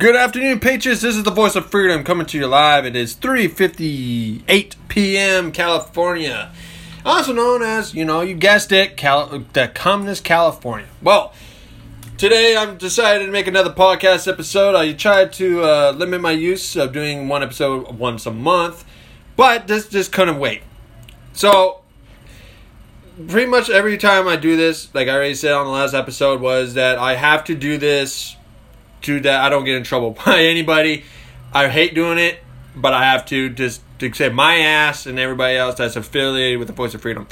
Good afternoon, Patriots. This is the voice of freedom coming to you live. It is 3:58 p.m. California, also known as, you know, you guessed it, Cal- the communist California. Well, today I'm decided to make another podcast episode. I tried to uh, limit my use of doing one episode once a month, but this just couldn't wait. So, pretty much every time I do this, like I already said on the last episode, was that I have to do this to that I don't get in trouble by anybody. I hate doing it, but I have to just to say my ass and everybody else that's affiliated with the Voice of Freedom.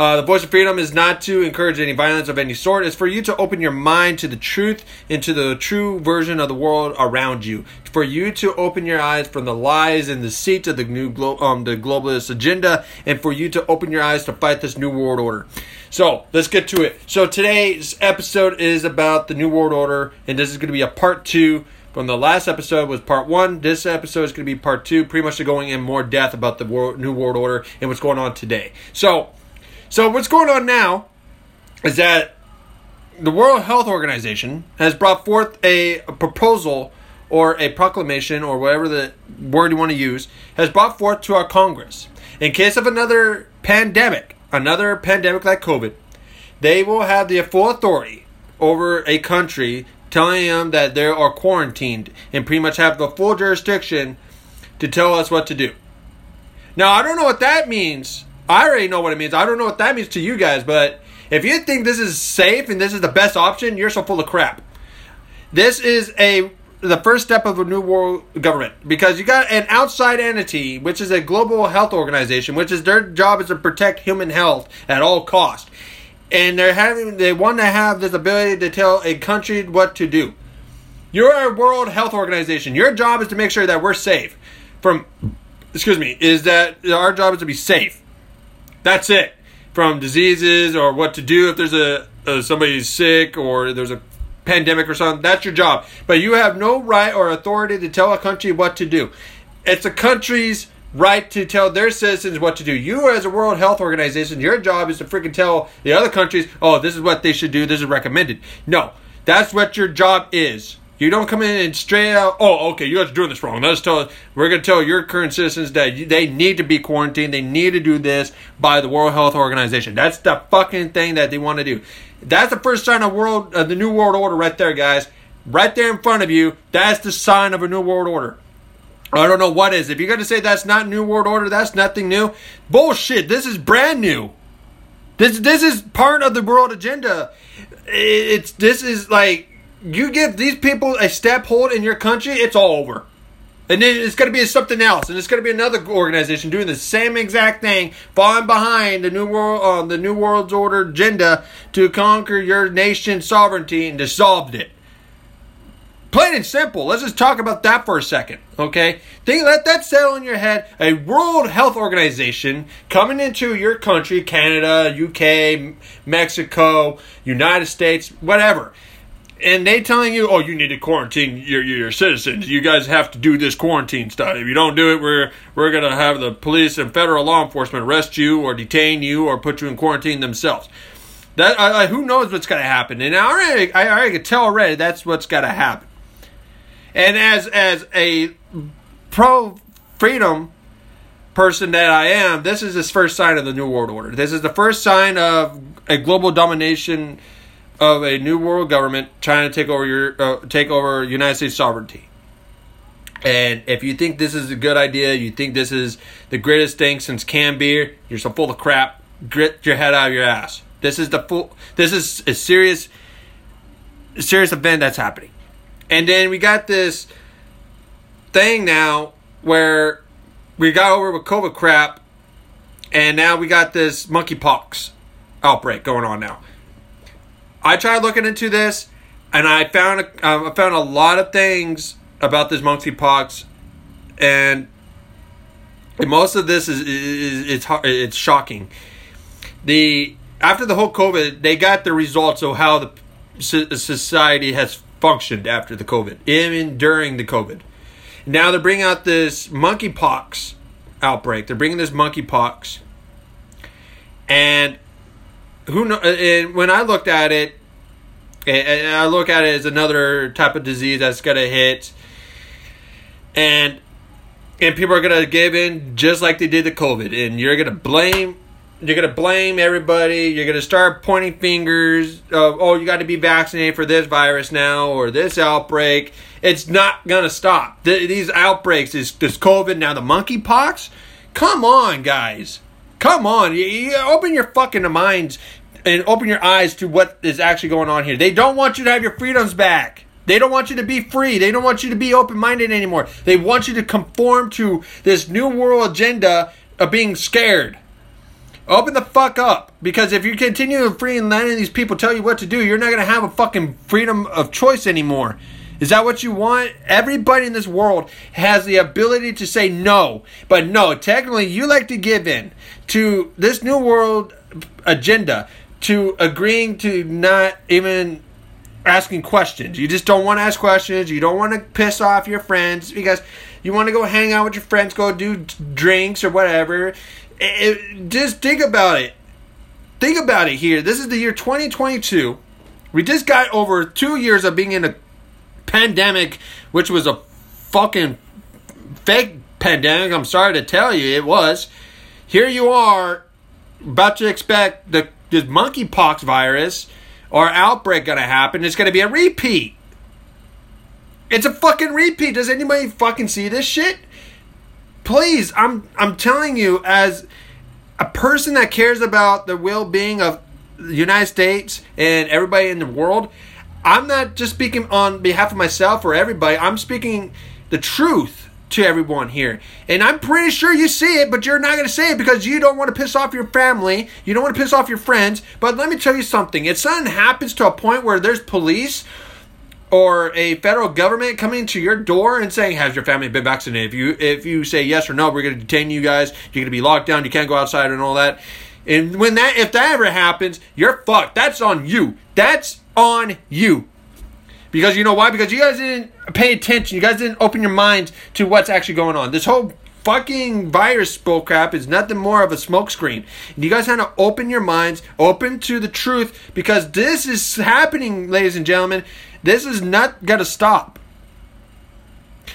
Uh, the Voice of Freedom is not to encourage any violence of any sort. It's for you to open your mind to the truth and to the true version of the world around you. For you to open your eyes from the lies and deceit of the new glo- um, the globalist agenda, and for you to open your eyes to fight this new world order. So let's get to it. So today's episode is about the new world order, and this is going to be a part two. From the last episode was part one. This episode is going to be part two, pretty much going in more depth about the world, new world order and what's going on today. So so what's going on now is that the World Health Organization has brought forth a, a proposal or a proclamation or whatever the word you want to use has brought forth to our Congress. In case of another pandemic, another pandemic like COVID, they will have the full authority over a country telling them that they are quarantined and pretty much have the full jurisdiction to tell us what to do. Now, I don't know what that means I already know what it means. I don't know what that means to you guys, but if you think this is safe and this is the best option, you're so full of crap. This is a the first step of a new world government because you got an outside entity which is a global health organization which is their job is to protect human health at all cost and they're having they want to have this ability to tell a country what to do you're a world health organization your job is to make sure that we're safe from excuse me is that our job is to be safe that's it. From diseases or what to do if there's a, a somebody's sick or there's a pandemic or something. That's your job. But you have no right or authority to tell a country what to do. It's a country's right to tell their citizens what to do. You, as a World Health Organization, your job is to freaking tell the other countries, oh, this is what they should do, this is recommended. No, that's what your job is. You don't come in and straight out, oh, okay, you guys are doing this wrong. Let's tell, we're going to tell your current citizens that they need to be quarantined. They need to do this by the World Health Organization. That's the fucking thing that they want to do. That's the first sign of world, uh, the new world order right there, guys. Right there in front of you. That's the sign of a new world order. I don't know what is. If you're going to say that's not new world order, that's nothing new. Bullshit. This is brand new. This this is part of the world agenda. It's this is like you give these people a step hold in your country, it's all over. And then it's going to be something else, and it's going to be another organization doing the same exact thing, falling behind the new world, uh, the new world's order agenda to conquer your nation's sovereignty and dissolved it. Plain and simple. Let's just talk about that for a second, okay? Think let that settle in your head. A World Health Organization coming into your country, Canada, UK, Mexico, United States, whatever and they telling you, oh, you need to quarantine your your citizens. You guys have to do this quarantine stuff. If you don't do it, we're we're gonna have the police and federal law enforcement arrest you or detain you or put you in quarantine themselves. That I, I, who knows what's gonna happen? And I already I already can tell already that's what's gonna happen. And as as a pro freedom person that I am, this is his first sign of the new world order. This is the first sign of a global domination of a new world government trying to take over your uh, take over United States sovereignty. And if you think this is a good idea, you think this is the greatest thing since canned beer, you're so full of crap. Grit your head out of your ass. This is the full. This is a serious, serious event that's happening. And then we got this thing now where we got over with COVID crap, and now we got this monkeypox outbreak going on now. I tried looking into this, and I found a, um, I found a lot of things about this monkeypox, and most of this is, is it's it's shocking. The after the whole COVID, they got the results of how the society has functioned after the COVID, even during the COVID. Now they're bringing out this monkeypox outbreak. They're bringing this monkeypox, and who know? Uh, and when I looked at it, I look at it as another type of disease that's gonna hit, and and people are gonna give in just like they did the COVID, and you're gonna blame. You're gonna blame everybody. You're gonna start pointing fingers. Of, oh, you got to be vaccinated for this virus now or this outbreak. It's not gonna stop. Th- these outbreaks, this this COVID now, the monkeypox. Come on, guys. Come on. You, you open your fucking minds and open your eyes to what is actually going on here. They don't want you to have your freedoms back. They don't want you to be free. They don't want you to be open minded anymore. They want you to conform to this new world agenda of being scared. Open the fuck up. Because if you continue to free and letting these people tell you what to do, you're not going to have a fucking freedom of choice anymore. Is that what you want? Everybody in this world has the ability to say no. But no, technically, you like to give in to this new world agenda to agreeing to not even asking questions. You just don't want to ask questions. You don't want to piss off your friends because you want to go hang out with your friends, go do drinks or whatever. It, it, just think about it. Think about it here. This is the year 2022. We just got over two years of being in a pandemic, which was a fucking fake pandemic. I'm sorry to tell you, it was. Here you are, about to expect the this monkeypox virus or outbreak going to happen. It's going to be a repeat. It's a fucking repeat. Does anybody fucking see this shit? Please, I'm I'm telling you as a person that cares about the well-being of the United States and everybody in the world, I'm not just speaking on behalf of myself or everybody. I'm speaking the truth to everyone here. And I'm pretty sure you see it, but you're not going to say it because you don't want to piss off your family. You don't want to piss off your friends. But let me tell you something. If something happens to a point where there's police or a federal government coming to your door and saying, "Has your family been vaccinated?" If you if you say yes or no, we're going to detain you guys. You're going to be locked down. You can't go outside and all that. And when that if that ever happens, you're fucked. That's on you. That's on you. Because you know why? Because you guys didn't pay attention. You guys didn't open your minds to what's actually going on. This whole fucking virus bullcrap is nothing more of a smokescreen. You guys have to open your minds, open to the truth, because this is happening, ladies and gentlemen. This is not gonna stop.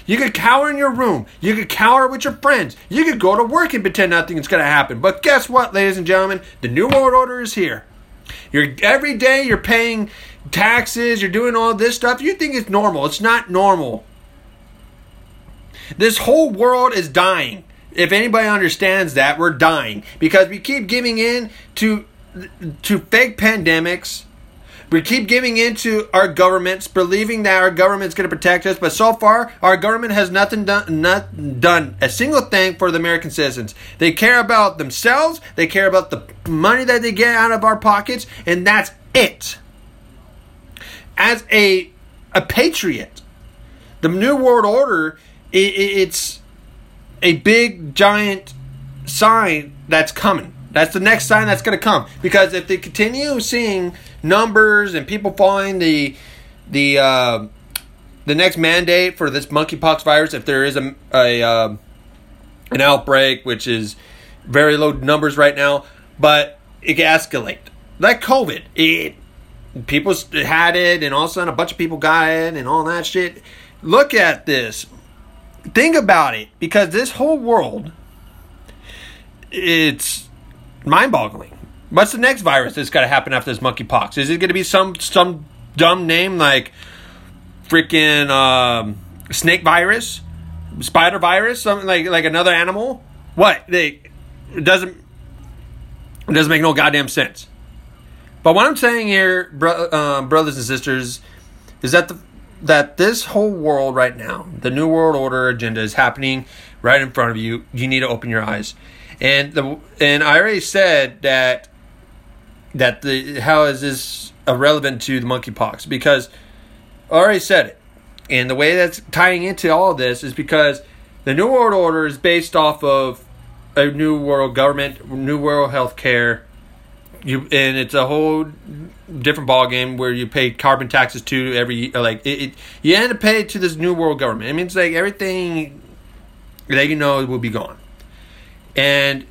You could cower in your room. You could cower with your friends. You could go to work and pretend nothing's gonna happen. But guess what, ladies and gentlemen? The new world order is here. You're every day you're paying taxes, you're doing all this stuff. You think it's normal. It's not normal. This whole world is dying. If anybody understands that, we're dying because we keep giving in to to fake pandemics. We keep giving in to our governments, believing that our government's going to protect us, but so far our government has nothing done, not done a single thing for the American citizens. They care about themselves, they care about the money that they get out of our pockets, and that's it as a a patriot, the New World Order it, it's a big giant sign that's coming. That's the next sign that's going to come because if they continue seeing numbers and people following the the uh, the next mandate for this monkeypox virus, if there is a, a uh, an outbreak, which is very low numbers right now, but it can escalate like COVID. It people had it, and all of a sudden a bunch of people got it, and all that shit. Look at this. Think about it, because this whole world, it's mind-boggling. What's the next virus that's got to happen after this monkeypox? Is it going to be some some dumb name like freaking um, snake virus, spider virus, something like like another animal? What? They it doesn't it doesn't make no goddamn sense. But what I'm saying here, bro, uh, brothers and sisters, is that the that this whole world right now, the new world order agenda is happening right in front of you. You need to open your eyes. And the and I already said that that the how is this irrelevant to the monkeypox because I already said it. And the way that's tying into all of this is because the new world order is based off of a new world government, new world healthcare, you and it's a whole different ball game where you pay carbon taxes to every like it, it you end up paying to this new world government. It means like everything that you know will be gone, and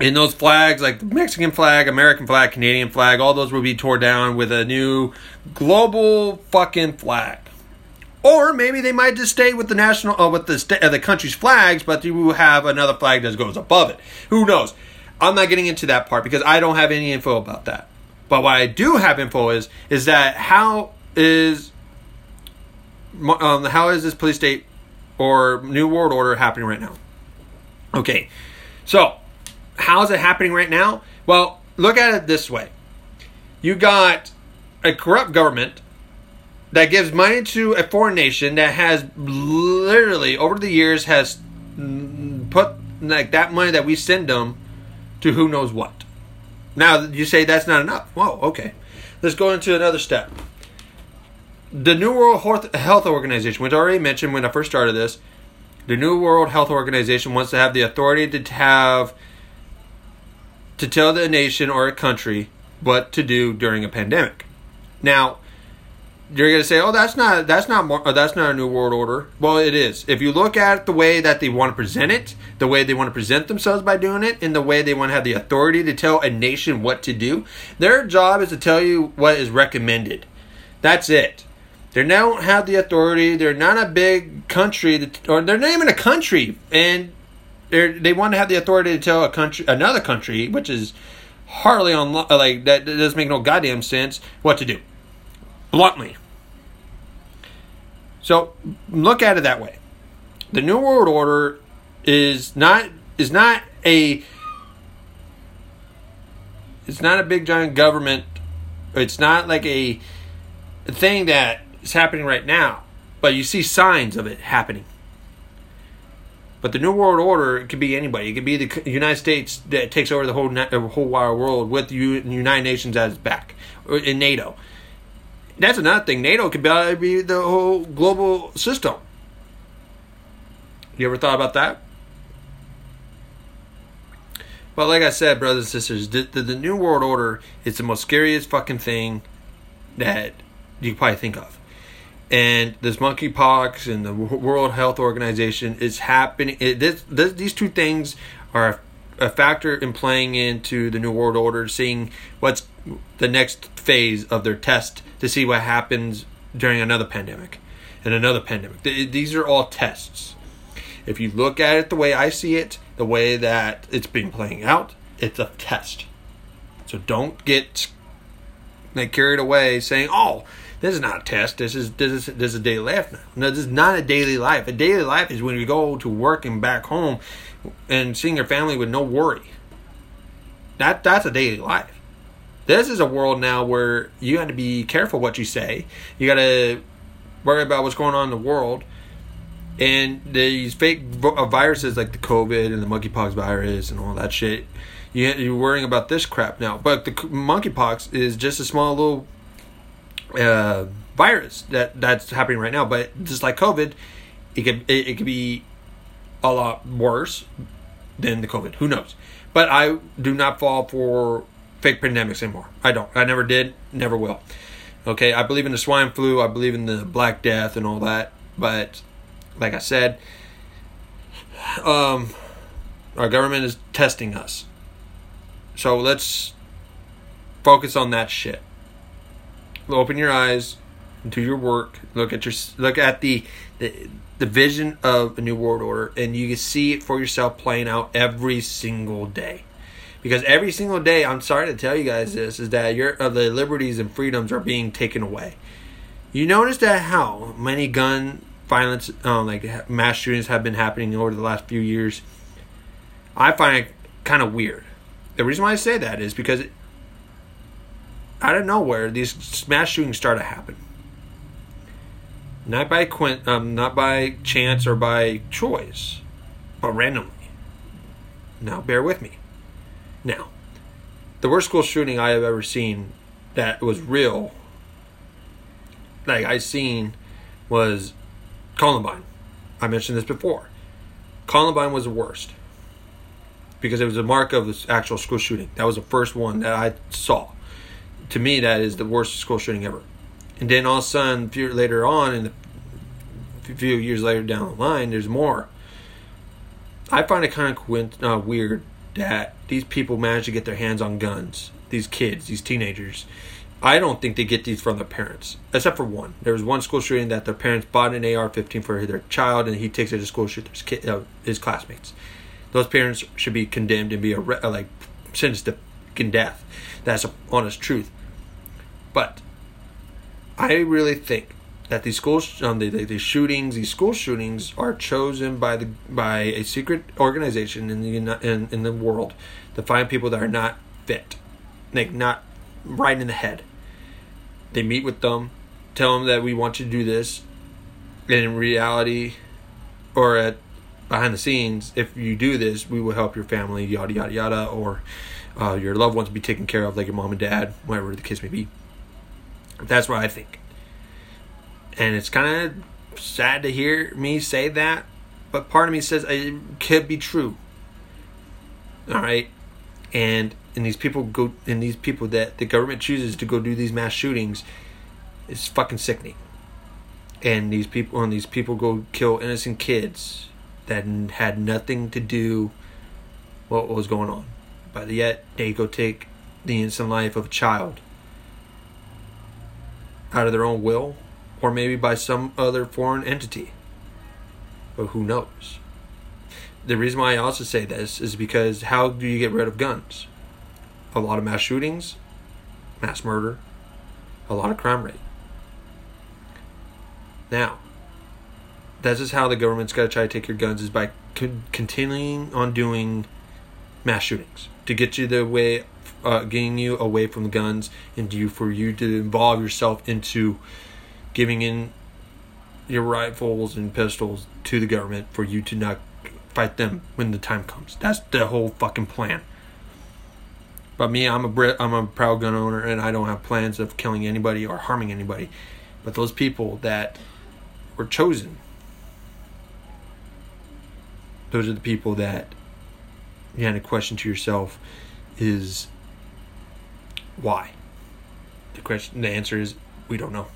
in those flags, like the Mexican flag, American flag, Canadian flag, all those will be torn down with a new global fucking flag. Or maybe they might just stay with the national, uh, with the sta- uh, the country's flags, but you have another flag that goes above it. Who knows? I'm not getting into that part because I don't have any info about that. But what I do have info is is that how is um, how is this police state or new world order happening right now? Okay, so how is it happening right now? Well, look at it this way: you got a corrupt government that gives money to a foreign nation that has literally over the years has put like that money that we send them to who knows what. Now you say that's not enough. Whoa, okay. Let's go into another step. The New World Health Organization, which I already mentioned when I first started this, the New World Health Organization wants to have the authority to have to tell the nation or a country what to do during a pandemic. Now, you're going to say, "Oh, that's not that's not more, uh, that's not a new world order." Well, it is. If you look at the way that they want to present it, the way they want to present themselves by doing it, and the way they want to have the authority to tell a nation what to do, their job is to tell you what is recommended. That's it. They don't have the authority. They're not a big country, that, or they're not even a country, and they want to have the authority to tell a country, another country, which is hardly on like that doesn't make no goddamn sense, what to do bluntly. So look at it that way. The New World Order is not is not a it's not a big giant government. It's not like a, thing that is happening right now, but you see signs of it happening. But the New World Order, could be anybody. It could be the United States that takes over the whole the whole wide world with the United Nations as back, in NATO that's another thing. NATO could uh, be the whole global system. You ever thought about that? But like I said, brothers and sisters, the, the, the New World Order is the most scariest fucking thing that you probably think of. And this monkeypox and the World Health Organization is happening. It, this, this, these two things are a factor in playing into the New World Order, seeing what's the next phase of their test to see what happens during another pandemic and another pandemic. These are all tests. If you look at it the way I see it, the way that it's been playing out, it's a test. So don't get like carried away saying, "Oh, this is not a test. This is this is this is a daily life now." No, this is not a daily life. A daily life is when you go to work and back home and seeing your family with no worry. That that's a daily life. This is a world now where you got to be careful what you say. You got to worry about what's going on in the world. And these fake uh, viruses like the COVID and the monkeypox virus and all that shit, you're worrying about this crap now. But the monkeypox is just a small little uh, virus that that's happening right now. But just like COVID, it could it, it could be a lot worse than the COVID. Who knows? But I do not fall for fake pandemics anymore. I don't. I never did. Never will. Okay, I believe in the swine flu. I believe in the Black Death and all that. But like I said, um, our government is testing us. So let's focus on that shit. Open your eyes, do your work. Look at your look at the, the the vision of a new world order, and you can see it for yourself playing out every single day because every single day i'm sorry to tell you guys this is that your uh, the liberties and freedoms are being taken away. You notice that how many gun violence um, like mass shootings have been happening over the last few years. I find it kind of weird. The reason why i say that is because out of nowhere these mass shootings start to happen not by quint, um, not by chance or by choice but randomly. Now bear with me now, the worst school shooting I have ever seen that was real, like I seen, was Columbine. I mentioned this before. Columbine was the worst because it was a mark of the actual school shooting. That was the first one that I saw. To me, that is the worst school shooting ever. And then all of a sudden, few later on, and a few years later down the line, there's more. I find it kind of uh, weird that these people manage to get their hands on guns. These kids, these teenagers. I don't think they get these from their parents, except for one. There was one school shooting that their parents bought an AR-15 for their child, and he takes it to school shoot his, kid, uh, his classmates. Those parents should be condemned and be arre- uh, like sentenced to fucking death. That's a honest truth. But I really think that these school um, the, the, the shootings, these school shootings, are chosen by the by a secret organization in the in, in the world to find people that are not fit, like not right in the head. They meet with them, tell them that we want you to do this, and in reality, or at behind the scenes, if you do this, we will help your family, yada yada yada, or uh, your loved ones be taken care of, like your mom and dad, whatever the case may be. That's what I think. And it's kind of sad to hear me say that, but part of me says it could be true. All right, and and these people go and these people that the government chooses to go do these mass shootings is fucking sickening. And these people and these people go kill innocent kids that had nothing to do what was going on. But yet they go take the innocent life of a child out of their own will or maybe by some other foreign entity. But who knows? The reason why I also say this is because how do you get rid of guns? A lot of mass shootings, mass murder, a lot of crime rate. Now, this is how the government's got to try to take your guns is by con- continuing on doing mass shootings to get you the way, uh, getting you away from the guns and you for you to involve yourself into giving in your rifles and pistols to the government for you to not fight them when the time comes. That's the whole fucking plan. But me, I'm a Brit, I'm a proud gun owner, and I don't have plans of killing anybody or harming anybody. But those people that were chosen, those are the people that you had a question to yourself is why? The question, the answer is we don't know.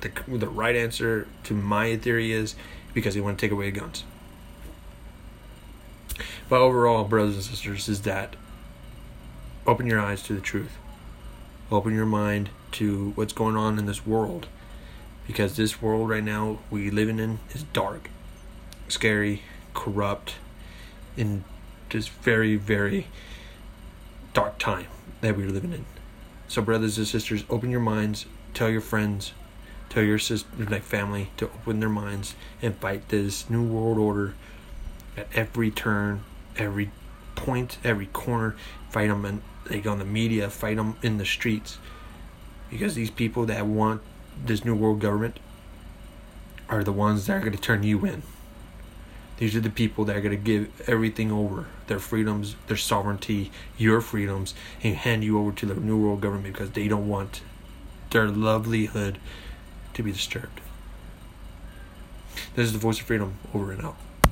The the right answer to my theory is because they want to take away guns. But overall, brothers and sisters, is that open your eyes to the truth. Open your mind to what's going on in this world. Because this world right now we living in is dark, scary, corrupt, and just very, very dark time that we're living in. So, brothers and sisters, open your minds, tell your friends, tell your sister, like family, to open their minds and fight this new world order at every turn, every point, every corner. Fight them and like on the media, fight them in the streets, because these people that want this new world government are the ones that are going to turn you in. These are the people that are going to give everything over their freedoms, their sovereignty, your freedoms, and hand you over to the New World government because they don't want their livelihood to be disturbed. This is the voice of freedom over and out.